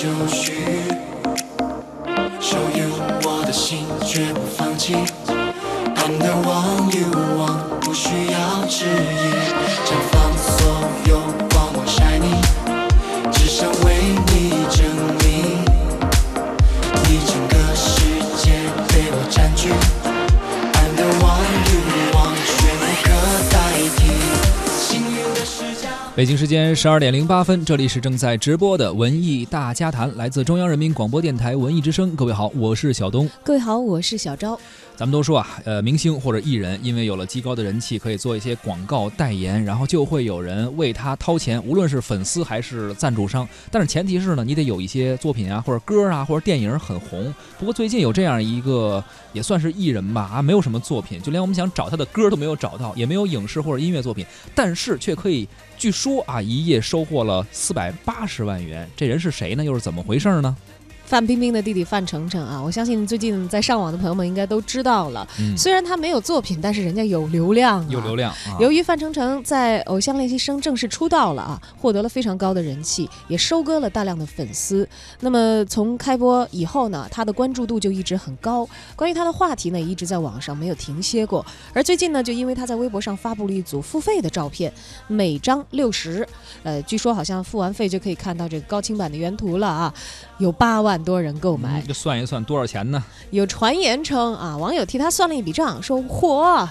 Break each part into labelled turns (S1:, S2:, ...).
S1: 就绪。
S2: 北京时间十二点零八分，这里是正在直播的文艺大家谈，来自中央人民广播电台文艺之声。各位好，我是小东。
S3: 各位好，我是小昭。
S2: 咱们都说啊，呃，明星或者艺人因为有了极高的人气，可以做一些广告代言，然后就会有人为他掏钱，无论是粉丝还是赞助商。但是前提是呢，你得有一些作品啊，或者歌啊，或者电影很红。不过最近有这样一个也算是艺人吧，啊，没有什么作品，就连我们想找他的歌都没有找到，也没有影视或者音乐作品，但是却可以，据说啊，一夜收获了四百八十万元。这人是谁呢？又是怎么回事呢？
S3: 范冰冰的弟弟范丞丞啊，我相信最近在上网的朋友们应该都知道了。
S2: 嗯，
S3: 虽然他没有作品，但是人家有流量、啊，
S2: 有流量。啊、
S3: 由于范丞丞在《偶像练习生》正式出道了啊，获得了非常高的人气，也收割了大量的粉丝。那么从开播以后呢，他的关注度就一直很高，关于他的话题呢，也一直在网上没有停歇过。而最近呢，就因为他在微博上发布了一组付费的照片，每张六十，呃，据说好像付完费就可以看到这个高清版的原图了啊，有八万多人购买。
S2: 这、嗯、算一算多少钱呢？
S3: 有传言称啊，网友替他算了一笔账，说嚯。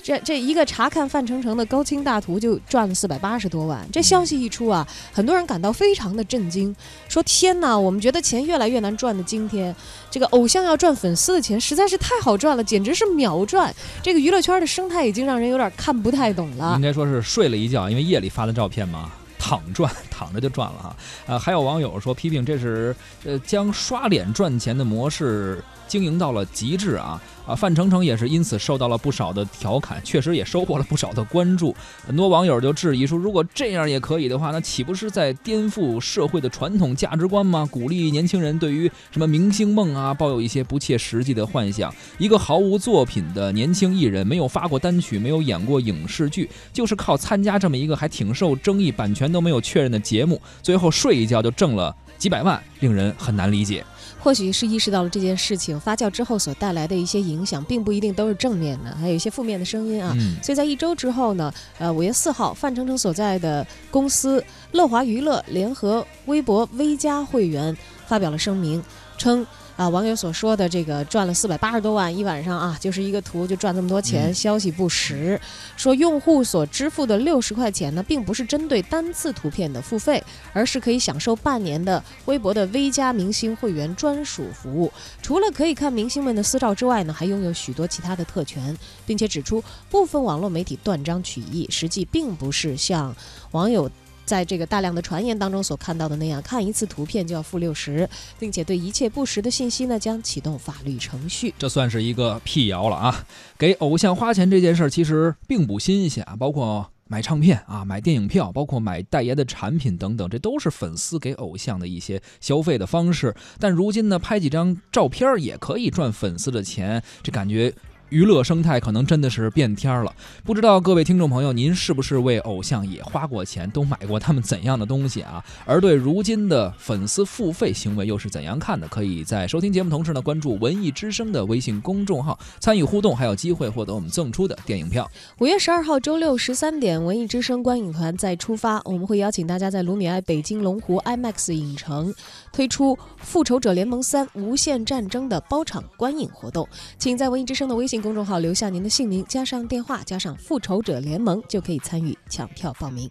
S3: 这这一个查看范丞丞的高清大图就赚了四百八十多万，这消息一出啊，很多人感到非常的震惊，说天哪，我们觉得钱越来越难赚的今天，这个偶像要赚粉丝的钱实在是太好赚了，简直是秒赚。这个娱乐圈的生态已经让人有点看不太懂了。
S2: 应该说是睡了一觉，因为夜里发的照片嘛。躺赚，躺着就赚了哈。呃，还有网友说批评这是呃将刷脸赚钱的模式经营到了极致啊啊！范丞丞也是因此受到了不少的调侃，确实也收获了不少的关注。很多网友就质疑说，如果这样也可以的话，那岂不是在颠覆社会的传统价值观吗？鼓励年轻人对于什么明星梦啊抱有一些不切实际的幻想。一个毫无作品的年轻艺人，没有发过单曲，没有演过影视剧，就是靠参加这么一个还挺受争议、版权都没有确认的节目，最后睡一觉就挣了几百万，令人很难理解。
S3: 或许是意识到了这件事情发酵之后所带来的一些影响，并不一定都是正面的，还有一些负面的声音啊。
S2: 嗯、
S3: 所以在一周之后呢，呃，五月四号，范丞丞所在的公司乐华娱乐联合微博微加会员发表了声明，称。啊，网友所说的这个赚了四百八十多万一晚上啊，就是一个图就赚这么多钱，
S2: 嗯、
S3: 消息不实。说用户所支付的六十块钱呢，并不是针对单次图片的付费，而是可以享受半年的微博的 V 加明星会员专属服务。除了可以看明星们的私照之外呢，还拥有许多其他的特权，并且指出部分网络媒体断章取义，实际并不是像网友。在这个大量的传言当中所看到的那样，看一次图片就要付六十，并且对一切不实的信息呢将启动法律程序。
S2: 这算是一个辟谣了啊！给偶像花钱这件事儿其实并不新鲜啊，包括买唱片啊、买电影票，包括买代言的产品等等，这都是粉丝给偶像的一些消费的方式。但如今呢，拍几张照片也可以赚粉丝的钱，这感觉。娱乐生态可能真的是变天了，不知道各位听众朋友，您是不是为偶像也花过钱，都买过他们怎样的东西啊？而对如今的粉丝付费行为又是怎样看的？可以在收听节目同时呢，关注文艺之声的微信公众号，参与互动，还有机会获得我们赠出的电影票。
S3: 五月十二号周六十三点，文艺之声观影团再出发，我们会邀请大家在卢米埃北京龙湖 IMAX 影城推出《复仇者联盟三：无限战争》的包场观影活动，请在文艺之声的微信。公众号留下您的姓名，加上电话，加上复仇者联盟，就可以参与抢票报名。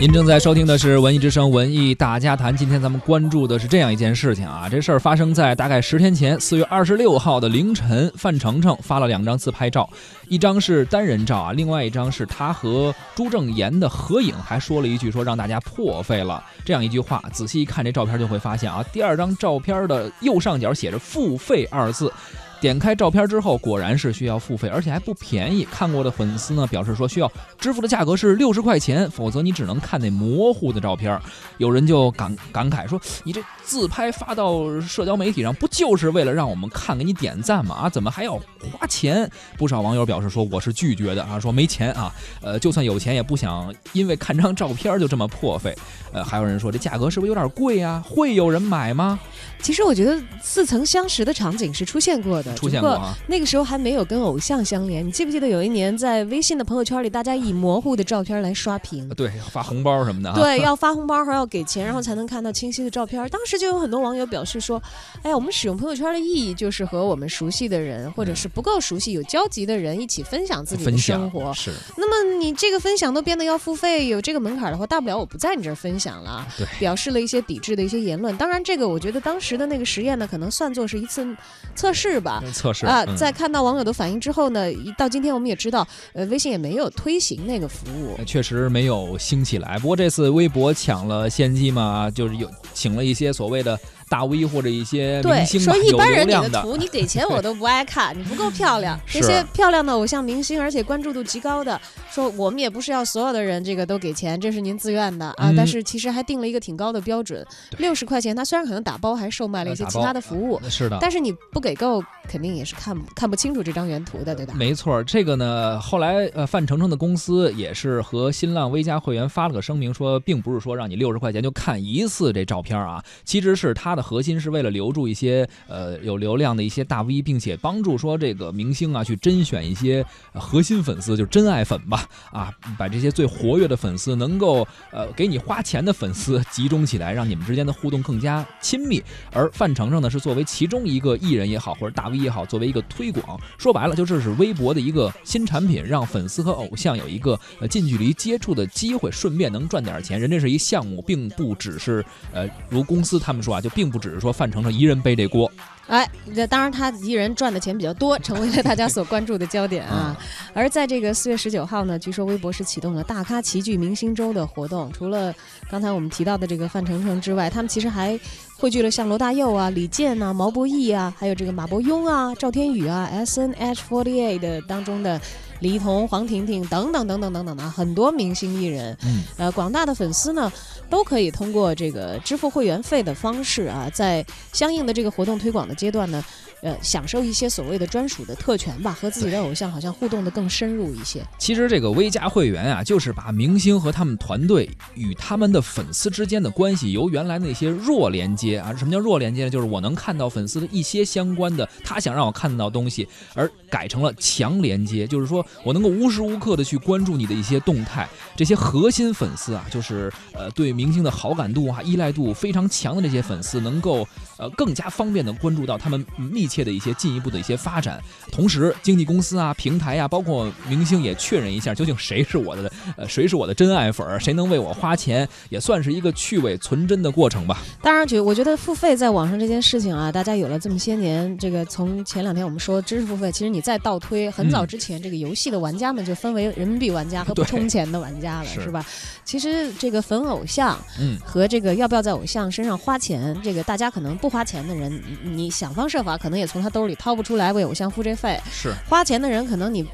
S2: 您正在收听的是文艺之声文艺大家谈。今天咱们关注的是这样一件事情啊这事儿发生在大概十天前四月二十六号的凌晨范丞丞发了两张自拍照一张是单人照啊另外一张是他和朱正言的合影还说了一句说让大家破费了。这样一句话仔细一看这照片就会发现啊第二张照片的右上角写着付费二字点开照片之后，果然是需要付费，而且还不便宜。看过的粉丝呢表示说，需要支付的价格是六十块钱，否则你只能看那模糊的照片。有人就感感慨说：“你这自拍发到社交媒体上，不就是为了让我们看，给你点赞吗？啊，怎么还要花钱？”不少网友表示说：“我是拒绝的啊，说没钱啊，呃，就算有钱也不想因为看张照片就这么破费。”呃，还有人说这价格是不是有点贵啊？会有人买吗？
S3: 其实我觉得似曾相识的场景是出现过的，
S2: 出现过啊。
S3: 那个时候还没有跟偶像相连。你记不记得有一年在微信的朋友圈里，大家以模糊的照片来刷屏？
S2: 对，发红包什么的。
S3: 对，要发红包还要给钱，然后才能看到清晰的照片。当时就有很多网友表示说：“哎呀，我们使用朋友圈的意义就是和我们熟悉的人，或者是不够熟悉、有交集的人一起分享自己的生活。”
S2: 是。
S3: 那么你这个分享都变得要付费，有这个门槛的话，大不了我不在你这儿分享了。
S2: 对。
S3: 表示了一些抵制的一些言论。当然，这个我觉得当时的那个实验呢。可能算作是一次测试吧，
S2: 测试
S3: 啊。在看到网友的反应之后呢，到今天我们也知道，呃，微信也没有推行那个服务，
S2: 确实没有兴起来。不过这次微博抢了先机嘛，就是有请了一些所谓的。大 V 或者一些明星
S3: 说一般人你
S2: 的
S3: 图你给钱我都不爱看，你不够漂亮。这些漂亮的偶像明星，而且关注度极高的，说我们也不是要所有的人这个都给钱，这是您自愿的啊。但是其实还定了一个挺高的标准，六十块钱。他虽然可能打包还售卖了一些其他的服务，
S2: 是的，
S3: 但是你不给够，肯定也是看看不清楚这张原图的，对吧？
S2: 没错，这个呢，后来呃范丞丞的公司也是和新浪微加会员发了个声明，说并不是说让你六十块钱就看一次这照片啊，其实是他的核心是为了。留住一些呃有流量的一些大 V，并且帮助说这个明星啊去甄选一些核心粉丝，就真爱粉吧啊，把这些最活跃的粉丝能够呃给你花钱的粉丝集中起来，让你们之间的互动更加亲密。而范丞丞呢是作为其中一个艺人也好，或者大 V 也好，作为一个推广，说白了就这是微博的一个新产品，让粉丝和偶像有一个呃近距离接触的机会，顺便能赚点钱。人家是一项目，并不只是呃如公司他们说啊，就并不只是说范丞丞。一人背这锅，
S3: 哎，那当然他一人赚的钱比较多，成为了大家所关注的焦点啊。而在这个四月十九号呢，据说微博是启动了大咖齐聚明星周的活动。除了刚才我们提到的这个范丞丞之外，他们其实还汇聚了像罗大佑啊、李健啊、毛不易啊，还有这个马伯庸啊、赵天宇啊、S N H forty eight 的当中的。李一桐、黄婷婷等等等等等等的很多明星艺人，
S2: 嗯，
S3: 呃，广大的粉丝呢，都可以通过这个支付会员费的方式啊，在相应的这个活动推广的阶段呢。呃，享受一些所谓的专属的特权吧，和自己的偶像好像互动的更深入一些。
S2: 其实这个微加会员啊，就是把明星和他们团队与他们的粉丝之间的关系，由原来那些弱连接啊，什么叫弱连接呢？就是我能看到粉丝的一些相关的他想让我看到东西，而改成了强连接，就是说我能够无时无刻的去关注你的一些动态。这些核心粉丝啊，就是呃对明星的好感度啊、依赖度非常强的这些粉丝，能够呃更加方便的关注到他们密。切的一些进一步的一些发展，同时经纪公司啊、平台啊，包括明星也确认一下，究竟谁是我的呃，谁是我的真爱粉儿，谁能为我花钱，也算是一个趣味存真的过程吧。
S3: 当然，觉我觉得付费在网上这件事情啊，大家有了这么些年，这个从前两天我们说知识付费，其实你再倒推很早之前，这个游戏的玩家们就分为人民币玩家和不充钱的玩家了，是吧？其实这个粉偶像，
S2: 嗯，
S3: 和这个要不要在偶像身上花钱，这个大家可能不花钱的人，你想方设法可能。也从他兜里掏不出来为偶像付这费，
S2: 是
S3: 花钱的人可能你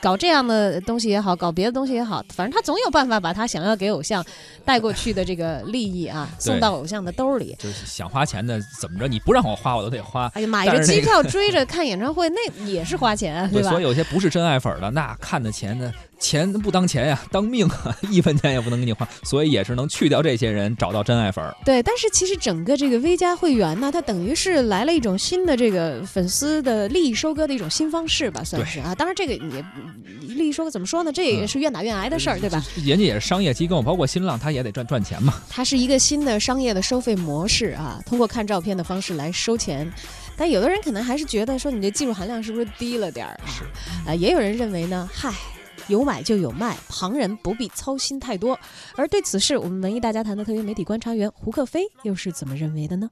S3: 搞这样的东西也好，搞别的东西也好，反正他总有办法把他想要给偶像带过去的这个利益啊 送到偶像的兜里。
S2: 就是想花钱的怎么着，你不让我花我都得花。
S3: 哎呀，买个机票追着看演唱会那也是花钱，
S2: 对
S3: 吧？
S2: 所以有些不是真爱粉的，那看的钱呢。钱不当钱呀，当命啊，一分钱也不能给你花，所以也是能去掉这些人，找到真爱粉儿。
S3: 对，但是其实整个这个 V 加会员呢，它等于是来了一种新的这个粉丝的利益收割的一种新方式吧，算是啊。当然这个也利益收割怎么说呢？这也是愿打愿挨的事儿，对吧？
S2: 人家也是商业机构，包括新浪，它也得赚赚钱嘛。
S3: 它是一个新的商业的收费模式啊，通过看照片的方式来收钱。但有的人可能还是觉得说，你这技术含量是不是低了点儿啊？
S2: 是
S3: 啊，也有人认为呢，嗨。有买就有卖，旁人不必操心太多。而对此事，我们文艺大家谈的特约媒体观察员胡克飞又是怎么认为的呢？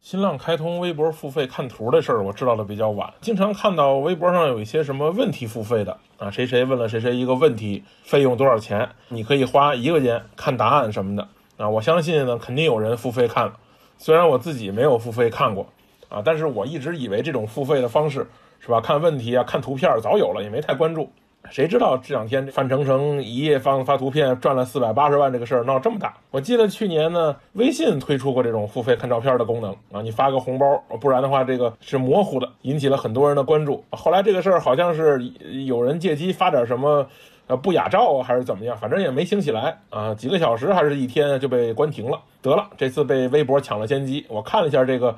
S4: 新浪开通微博付费看图的事儿，我知道的比较晚，经常看到微博上有一些什么问题付费的啊，谁谁问了谁谁一个问题，费用多少钱，你可以花一个钱看答案什么的啊。我相信呢，肯定有人付费看了，虽然我自己没有付费看过啊，但是我一直以为这种付费的方式是吧？看问题啊，看图片早有了，也没太关注。谁知道这两天范丞丞一夜发发图片赚了四百八十万这个事儿闹这么大？我记得去年呢，微信推出过这种付费看照片的功能啊，你发个红包，不然的话这个是模糊的，引起了很多人的关注。后来这个事儿好像是有人借机发点什么呃不雅照还是怎么样，反正也没兴起来啊，几个小时还是一天就被关停了。得了，这次被微博抢了先机。我看了一下这个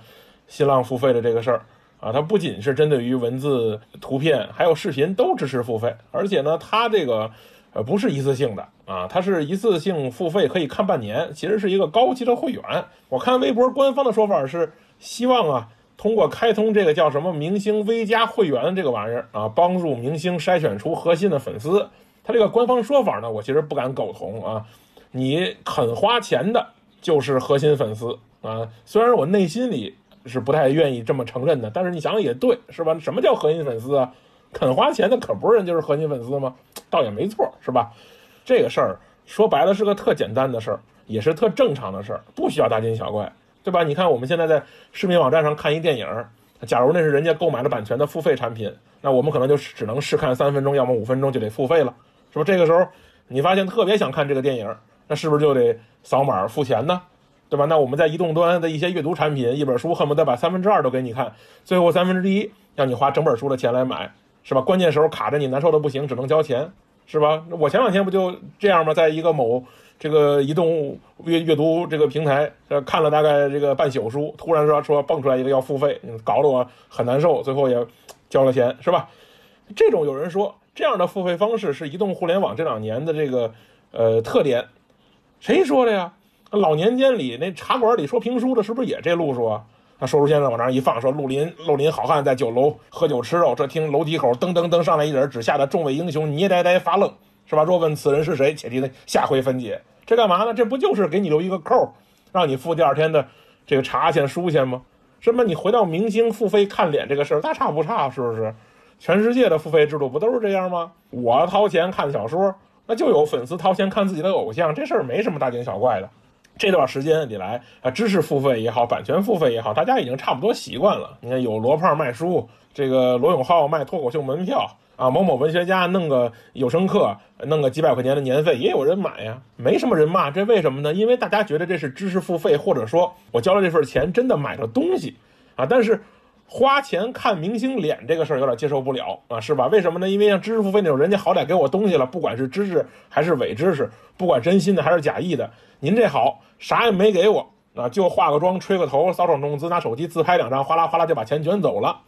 S4: 新浪付费的这个事儿。啊，它不仅是针对于文字、图片，还有视频都支持付费，而且呢，它这个呃不是一次性的啊，它是一次性付费可以看半年，其实是一个高级的会员。我看微博官方的说法是希望啊，通过开通这个叫什么明星 V 加会员这个玩意儿啊，帮助明星筛选出核心的粉丝。它这个官方说法呢，我其实不敢苟同啊，你肯花钱的就是核心粉丝啊，虽然我内心里。是不太愿意这么承认的，但是你想想也对，是吧？什么叫核心粉丝啊？肯花钱的可不是人就是核心粉丝吗？倒也没错，是吧？这个事儿说白了是个特简单的事儿，也是特正常的事儿，不需要大惊小怪，对吧？你看我们现在在视频网站上看一电影，假如那是人家购买了版权的付费产品，那我们可能就只能试看三分钟，要么五分钟就得付费了，是不？这个时候你发现特别想看这个电影，那是不是就得扫码付钱呢？对吧？那我们在移动端的一些阅读产品，一本书恨不得把三分之二都给你看，最后三分之一让你花整本书的钱来买，是吧？关键时候卡着你，难受的不行，只能交钱，是吧？我前两天不就这样吗？在一个某这个移动阅阅读这个平台，呃，看了大概这个半宿书，突然说说蹦出来一个要付费，搞得我很难受，最后也交了钱，是吧？这种有人说这样的付费方式是移动互联网这两年的这个呃特点，谁说的呀？老年间里那茶馆里说评书的，是不是也这路数啊？那说书先生往那儿一放，说绿林绿林好汉在酒楼喝酒吃肉，这听楼梯口噔噔噔上来一人，只吓得众位英雄捏呆呆发愣，是吧？若问此人是谁，且听下回分解。这干嘛呢？这不就是给你留一个扣，让你付第二天的这个茶钱书钱吗？什么？你回到明星付费看脸这个事儿，大差不差，是不是？全世界的付费制度不都是这样吗？我掏钱看小说，那就有粉丝掏钱看自己的偶像，这事儿没什么大惊小怪的。这段时间以来啊，知识付费也好，版权付费也好，大家已经差不多习惯了。你看，有罗胖卖书，这个罗永浩卖脱口秀门票啊，某某文学家弄个有声课，弄个几百块钱的年费，也有人买呀，没什么人骂。这为什么呢？因为大家觉得这是知识付费，或者说我交了这份钱真的买了东西啊。但是花钱看明星脸这个事儿有点接受不了啊，是吧？为什么呢？因为像知识付费那种，人家好歹给我东西了，不管是知识还是伪知识，不管真心的还是假意的。您这好，啥也没给我啊，就化个妆、吹个头、搔首弄姿，拿手机自拍两张，哗啦哗啦就把钱卷走了，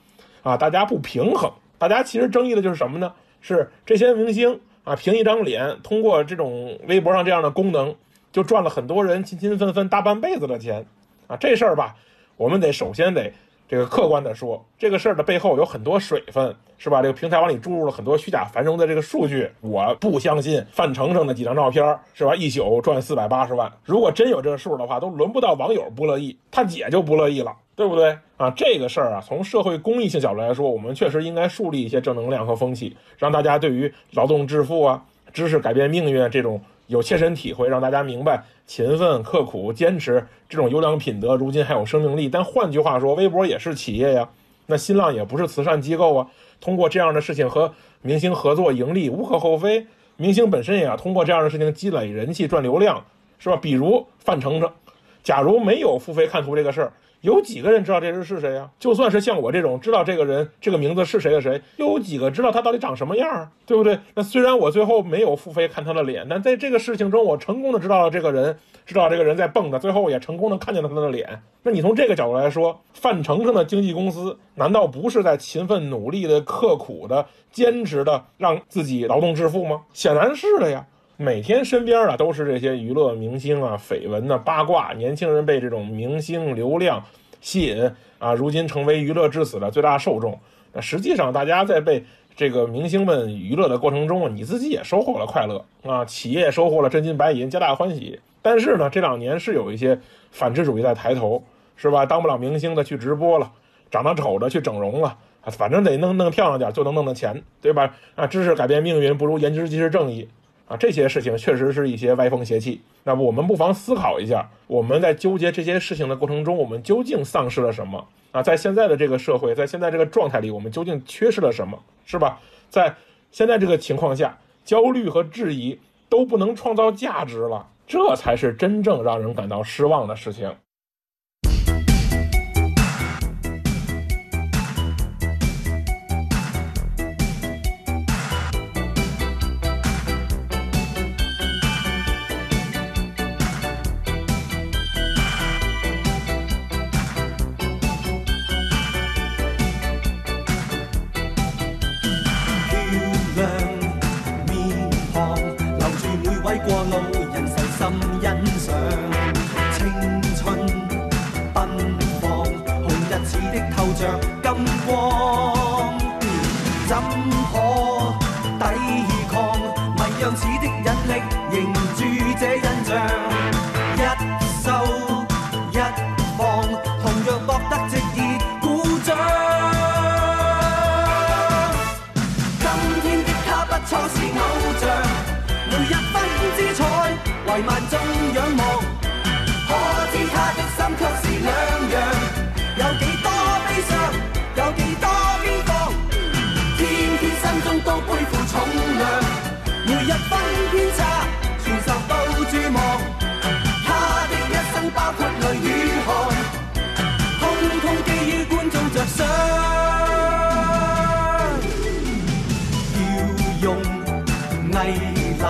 S4: 啊，大家不平衡。大家其实争议的就是什么呢？是这些明星啊，凭一张脸，通过这种微博上这样的功能，就赚了很多人勤勤奋奋大半辈子的钱，啊，这事儿吧，我们得首先得。这个客观的说，这个事儿的背后有很多水分，是吧？这个平台往里注入了很多虚假繁荣的这个数据。我不相信范丞丞的几张照片，是吧？一宿赚四百八十万，如果真有这个数的话，都轮不到网友不乐意，他姐就不乐意了，对不对啊？这个事儿啊，从社会公益性角度来说，我们确实应该树立一些正能量和风气，让大家对于劳动致富啊、知识改变命运这种。有切身体会，让大家明白勤奋、刻苦、坚持这种优良品德，如今还有生命力。但换句话说，微博也是企业呀，那新浪也不是慈善机构啊。通过这样的事情和明星合作盈利，无可厚非。明星本身也要通过这样的事情积累人气、赚流量，是吧？比如范丞丞，假如没有付费看图这个事儿。有几个人知道这人是谁呀？就算是像我这种知道这个人这个名字是谁的谁，又有几个知道他到底长什么样，对不对？那虽然我最后没有付费看他的脸，但在这个事情中，我成功的知道了这个人，知道这个人在蹦跶，最后也成功的看见了他的脸。那你从这个角度来说，范丞丞的经纪公司难道不是在勤奋努力的、刻苦的、坚持的让自己劳动致富吗？显然是的呀。每天身边啊都是这些娱乐明星啊、绯闻呐、八卦，年轻人被这种明星流量吸引啊，如今成为娱乐至死的最大受众。那实际上大家在被这个明星们娱乐的过程中啊，你自己也收获了快乐啊，企业收获了真金白银，皆大欢喜。但是呢，这两年是有一些反智主义在抬头，是吧？当不了明星的去直播了，长得丑的去整容了，啊，反正得弄弄漂亮点，就能弄到钱，对吧？啊，知识改变命运，不如颜值即是正义。啊，这些事情确实是一些歪风邪气。那么我们不妨思考一下，我们在纠结这些事情的过程中，我们究竟丧失了什么？啊，在现在的这个社会，在现在这个状态里，我们究竟缺失了什么？是吧？在现在这个情况下，焦虑和质疑都不能创造价值了，这才是真正让人感到失望的事情。
S5: 樣似的引力，凝住这印象，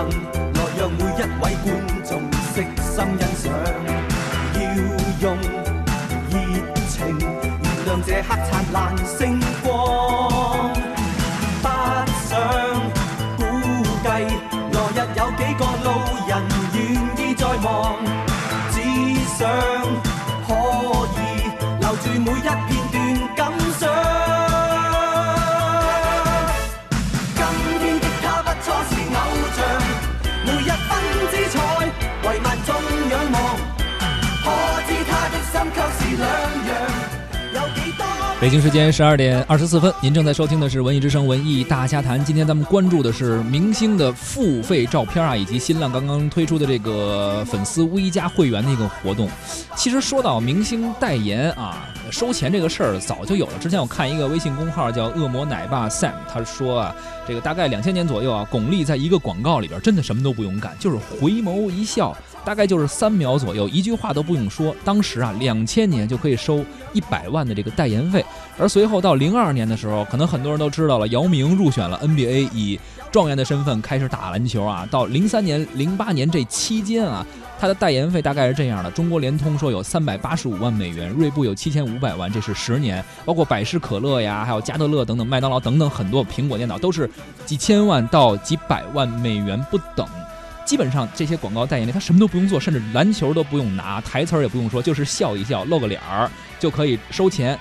S5: 来让每一位观众悉心欣赏，要用热情燃亮这刻灿烂星
S2: 北京时间十二点二十四分，您正在收听的是《文艺之声·文艺大家谈》。今天咱们关注的是明星的付费照片啊，以及新浪刚刚推出的这个粉丝 V 加会员的一个活动。其实说到明星代言啊，收钱这个事儿早就有了。之前我看一个微信公号叫“恶魔奶爸 Sam”，他说啊，这个大概两千年左右啊，巩俐在一个广告里边真的什么都不用干，就是回眸一笑。大概就是三秒左右，一句话都不用说。当时啊，两千年就可以收一百万的这个代言费。而随后到零二年的时候，可能很多人都知道了，姚明入选了 NBA，以状元的身份开始打篮球啊。到零三年、零八年这期间啊，他的代言费大概是这样的：中国联通说有三百八十五万美元，锐步有七千五百万，这是十年。包括百事可乐呀，还有加德乐等等，麦当劳等等很多苹果电脑都是几千万到几百万美元不等。基本上这些广告代言人，他什么都不用做，甚至篮球都不用拿，台词也不用说，就是笑一笑，露个脸儿就可以收钱。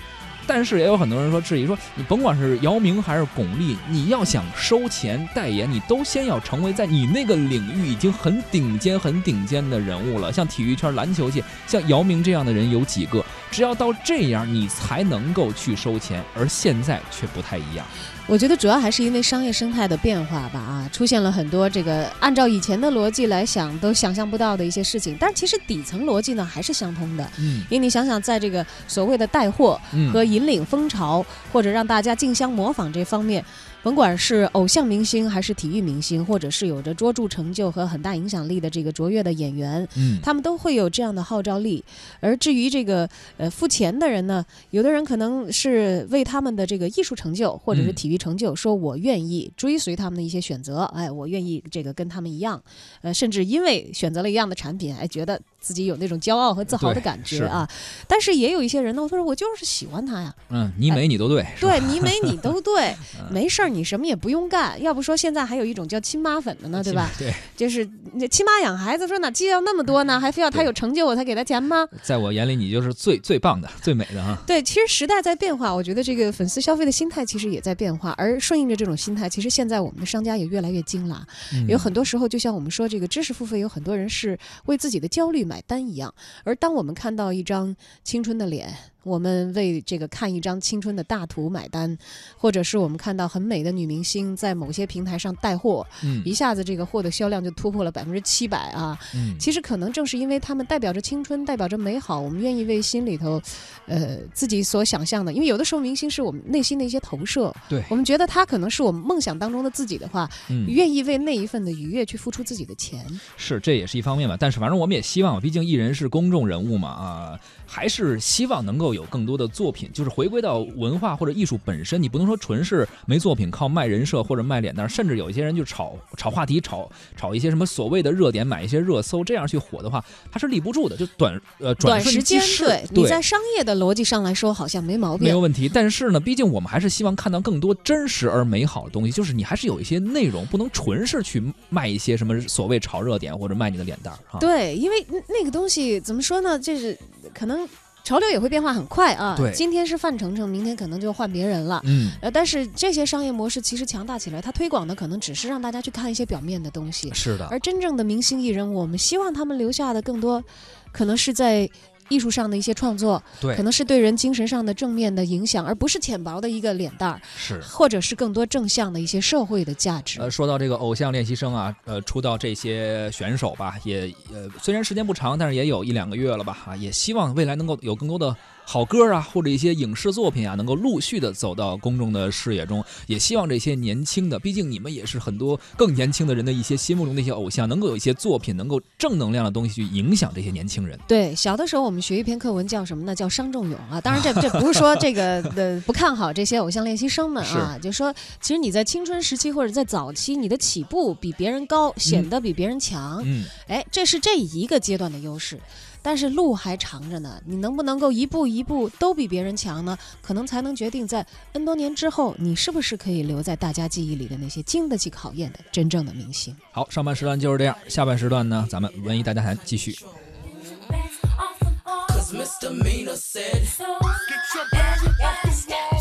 S2: 但是也有很多人说质疑说，你甭管是姚明还是巩俐，你要想收钱代言，你都先要成为在你那个领域已经很顶尖、很顶尖的人物了。像体育圈、篮球界，像姚明这样的人有几个？只要到这样，你才能够去收钱。而现在却不太一样。
S3: 我觉得主要还是因为商业生态的变化吧，啊，出现了很多这个按照以前的逻辑来想都想象不到的一些事情，但其实底层逻辑呢还是相通的。
S2: 嗯
S3: 因为你想想，在这个所谓的带货
S2: 嗯
S3: 和引领风潮，或者让大家竞相模仿这方面，甭管是偶像明星还是体育明星，或者是有着卓著成就和很大影响力的这个卓越的演员，
S2: 嗯
S3: 他们都会有这样的号召力。而至于这个呃付钱的人呢，有的人可能是为他们的这个艺术成就或者是
S2: 嗯
S3: 体育成就，说我愿意追随他们的一些选择，哎，我愿意这个跟他们一样，呃，甚至因为选择了一样的产品，哎，觉得自己有那种骄傲和自豪的感觉啊。但是也有一些人呢，我说我就是喜欢他呀，
S2: 嗯，你美你都对，
S3: 对你美你都对，
S2: 嗯
S3: 没事儿，你什么也不用干。要不说现在还有一种叫亲妈粉的呢，对吧？
S2: 对，
S3: 就是那亲妈养孩子，说哪计较那么多呢？还非要他有成就我才给他钱吗？
S2: 在我眼里你就是最最棒的、最美的啊。
S3: 对，其实时代在变化，我觉得这个粉丝消费的心态其实也在变化，而顺应着这种心态，其实现在我们的商家也越来越精了。
S2: 嗯
S3: 有很多时候，就像我们说这个知识付费，有很多人是为自己的焦虑买单一样。而当我们看到一张青春的脸，我们为这个看一张青春的大图买单，或者是我们看到很美的女明星在某些平台上带货，
S2: 嗯
S3: 一下子这个货的销量就突破了百分之七百啊！
S2: 嗯，
S3: 其实可能正是因为他们代表着青春，代表着美好，我们愿意为心里头，呃，自己所想象的。因为有的时候明星是我们内心的一些投射，
S2: 对
S3: 我们觉得他可能是我们梦想当中的自己的话，
S2: 嗯
S3: 愿意为那一份的愉悦去付出自己的钱。
S2: 是，这也是一方面吧。但是反正我们也希望，毕竟艺人是公众人物嘛，啊，还是希望能够有更多的作品，就是回归到文化或者艺术本身。你不能说纯是没作品，靠卖人设或者卖脸蛋，甚至有一些人就炒炒话题，炒炒一些什么所谓的热点，买一些热搜，这样去火的话，它是立不住的。就短呃瞬
S3: 短时间对你在商业的逻辑上来说好像没毛病
S2: 没有，问题。但是呢，毕竟我们还是希望看到更多真实而美好的东西，就是你还是有一些内容，不能纯是去卖一些什么所谓炒热点或者卖你的脸蛋儿哈。
S3: 对，因为那那个东西怎么说呢？就是可能潮流也会变化很快啊。
S2: 对
S3: 今天是范丞丞，明天可能就换别人了。
S2: 嗯，
S3: 呃，但是这些商业模式其实强大起来，它推广的可能只是让大家去看一些表面的东西，
S2: 是的，
S3: 而真正的明星艺人，我们希望他们留下的更多，可能是在艺术上的一些创作，
S2: 对
S3: 可，能是对人精神上的正面的影响，而不是浅薄的一个脸蛋儿，
S2: 是。
S3: 或者是更多正向的一些社会的价值。
S2: 呃，说到这个偶像练习生啊，呃，出道这些选手吧，也呃，虽然时间不长，但是也有一两个月了吧，啊，也希望未来能够有更多的好歌啊，或者一些影视作品啊，能够陆续的走到公众的视野中。也希望这些年轻的，毕竟你们也是很多更年轻的人的一些心目中的一些偶像，能够有一些作品，能够正能量的东西去影响这些年轻人。
S3: 对，小的时候我们学一篇课文叫什么呢？叫伤仲永啊。当然这，这不是说这个呃不看好这些偶像练习生们啊，就说其实你在青春时期或者在早期，你的起步比别人高，显得比别人强。
S2: 嗯，
S3: 哎，这是这一个阶段的优势。但是路还长着呢，你能不能够一步一步都比别人强呢？可能才能决定在 N 多年之后，你是不是可以留在大家记忆里的那些经得起考验的真正的明星。
S2: 好，上半时段就是这样，下半时段呢，咱们文艺大家谈继续。
S5: Cause Mr. Mina said, Get your bag off the wall.